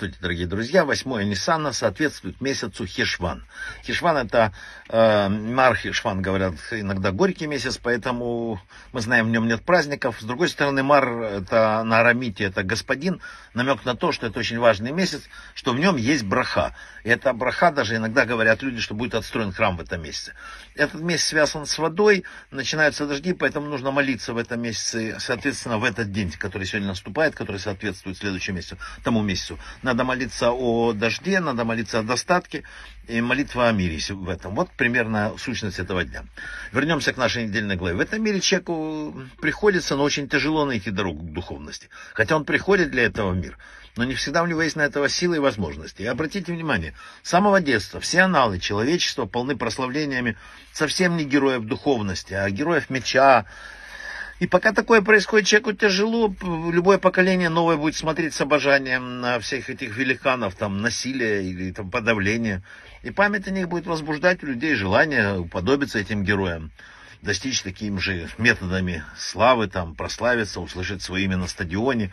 Здравствуйте, дорогие друзья. 8 Ниссана соответствует месяцу Хешван. Хешван это, э, Мар Хешван, говорят, иногда горький месяц, поэтому мы знаем, в нем нет праздников. С другой стороны, Мар это на арамите, это господин, намек на то, что это очень важный месяц, что в нем есть браха. И эта браха даже иногда говорят люди, что будет отстроен храм в этом месяце. Этот месяц связан с водой, начинаются дожди, поэтому нужно молиться в этом месяце, соответственно, в этот день, который сегодня наступает, который соответствует следующему месяцу, тому месяцу. Надо молиться о дожде, надо молиться о достатке и молитва о мире в этом. Вот примерно сущность этого дня. Вернемся к нашей недельной главе. В этом мире человеку приходится, но очень тяжело найти дорогу к духовности. Хотя он приходит для этого в мир но не всегда у него есть на этого силы и возможности. И обратите внимание, с самого детства все аналы человечества полны прославлениями совсем не героев духовности, а героев меча, и пока такое происходит, человеку тяжело, любое поколение новое будет смотреть с обожанием на всех этих великанов, там, насилие или там, подавление. И память о них будет возбуждать у людей желание уподобиться этим героям, достичь таким же методами славы, там, прославиться, услышать свое имя на стадионе.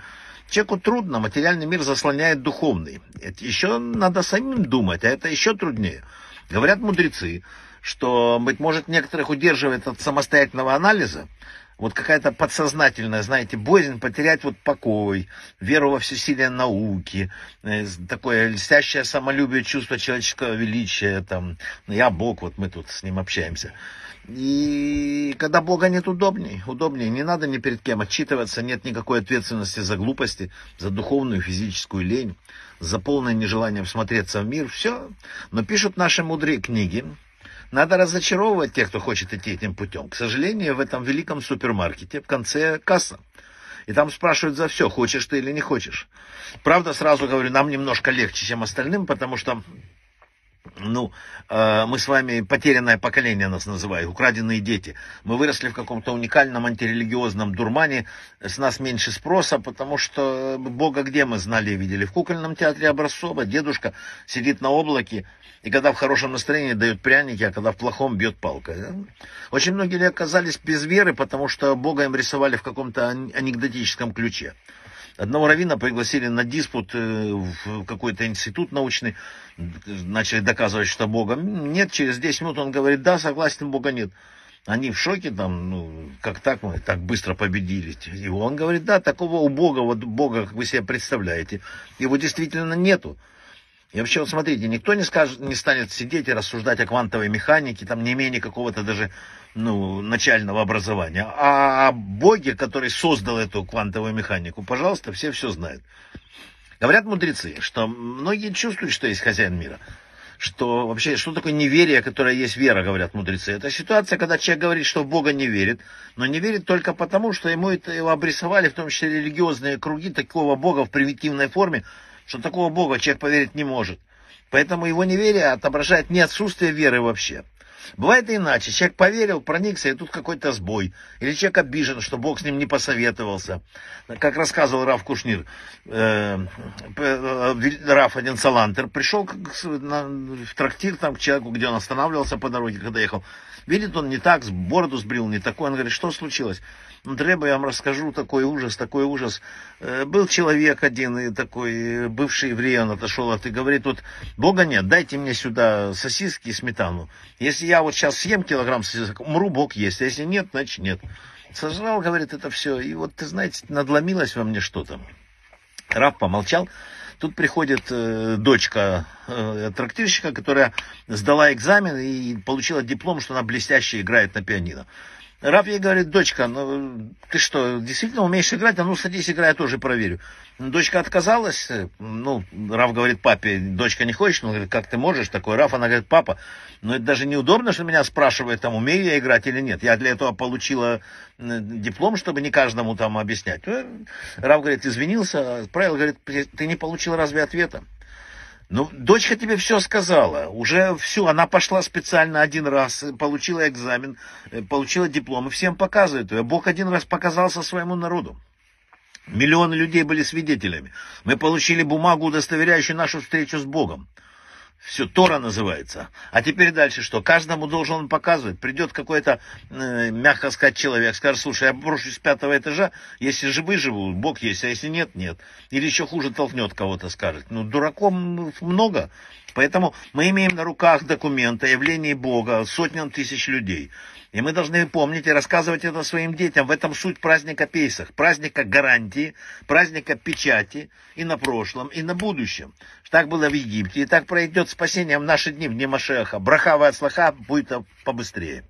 Человеку трудно, материальный мир заслоняет духовный. Это еще надо самим думать, а это еще труднее. Говорят мудрецы, что, быть может, некоторых удерживает от самостоятельного анализа, вот какая-то подсознательная, знаете, боязнь потерять вот покой, веру во всесилие науки, э, такое льстящее самолюбие, чувство человеческого величия, там, я Бог, вот мы тут с ним общаемся. И когда Бога нет удобней, удобнее, не надо ни перед кем отчитываться, нет никакой ответственности за глупости, за духовную физическую лень, за полное нежелание всмотреться в мир, все. Но пишут наши мудрые книги, надо разочаровывать тех, кто хочет идти этим путем. К сожалению, в этом великом супермаркете в конце касса. И там спрашивают за все, хочешь ты или не хочешь. Правда, сразу говорю, нам немножко легче, чем остальным, потому что ну, э, мы с вами потерянное поколение нас называют, украденные дети. Мы выросли в каком-то уникальном антирелигиозном дурмане, с нас меньше спроса, потому что Бога где мы знали и видели? В кукольном театре Образцова дедушка сидит на облаке, и когда в хорошем настроении дает пряники, а когда в плохом бьет палкой. Очень многие оказались без веры, потому что Бога им рисовали в каком-то анекдотическом ключе. Одного равина пригласили на диспут э, в какой-то институт научный, начали доказывать, что Бога нет. Через 10 минут он говорит, да, согласен, Бога нет. Они в шоке, там, ну, как так мы так быстро победили. И он говорит, да, такого у Бога, вот Бога, как вы себе представляете, его действительно нету. И вообще, вот смотрите, никто не, скажет, не станет сидеть и рассуждать о квантовой механике, там не имея какого-то даже ну, начального образования. А о Боге, который создал эту квантовую механику, пожалуйста, все все знают. Говорят мудрецы, что многие чувствуют, что есть хозяин мира. Что вообще, что такое неверие, которое есть вера, говорят мудрецы. Это ситуация, когда человек говорит, что в Бога не верит, но не верит только потому, что ему это его обрисовали, в том числе религиозные круги, такого Бога в примитивной форме, что такого Бога человек поверить не может. Поэтому его неверие отображает не отсутствие веры вообще. Бывает иначе. Человек поверил, проникся, и тут какой-то сбой. Или человек обижен, что Бог с ним не посоветовался. Как рассказывал Раф Кушнир, э, э Раф один Салантер пришел в трактир там, к человеку, где он останавливался по дороге, когда ехал. Видит он не так, бороду сбрил, не такой. Он говорит, что случилось? Ну, треба, я вам расскажу такой ужас, такой ужас. Э, был человек один, и такой э, бывший еврей, он отошел от и говорит, вот Бога нет, дайте мне сюда сосиски и сметану. Если я вот сейчас съем килограмм умру, Бог есть. А если нет, значит нет. Сожрал, говорит, это все. И вот, ты знаете, надломилось во мне что-то. Раф помолчал. Тут приходит э, дочка э, трактирщика, которая сдала экзамен и получила диплом, что она блестяще играет на пианино. Раб ей говорит, дочка, ну ты что, действительно умеешь играть? А ну садись, играй, я тоже проверю. Дочка отказалась, ну, Раф говорит папе, дочка не хочет, он говорит, как ты можешь такой? Раф, она говорит, папа, ну это даже неудобно, что меня спрашивают, там, умею я играть или нет. Я для этого получила диплом, чтобы не каждому там объяснять. Ну, Раф говорит, извинился, отправил, говорит, ты не получил разве ответа? Ну, дочка тебе все сказала, уже все, она пошла специально один раз, получила экзамен, э, получила диплом, и всем показывает ее. Бог один раз показался своему народу. Миллионы людей были свидетелями. Мы получили бумагу, удостоверяющую нашу встречу с Богом. Все, Тора называется. А теперь дальше что? Каждому должен он показывать. Придет какой-то, э, мягко сказать, человек, скажет, слушай, я брошусь с пятого этажа, если же выживу, Бог есть, а если нет, нет. Или еще хуже толкнет кого-то, скажет. Ну, дураком много. Поэтому мы имеем на руках документы о явлении Бога сотням тысяч людей. И мы должны помнить и рассказывать это своим детям. В этом суть праздника Пейсах. Праздника гарантии, праздника печати и на прошлом, и на будущем. Так было в Египте, и так пройдет спасение в наши дни, в дни Машеха. Брахава от слаха будет побыстрее.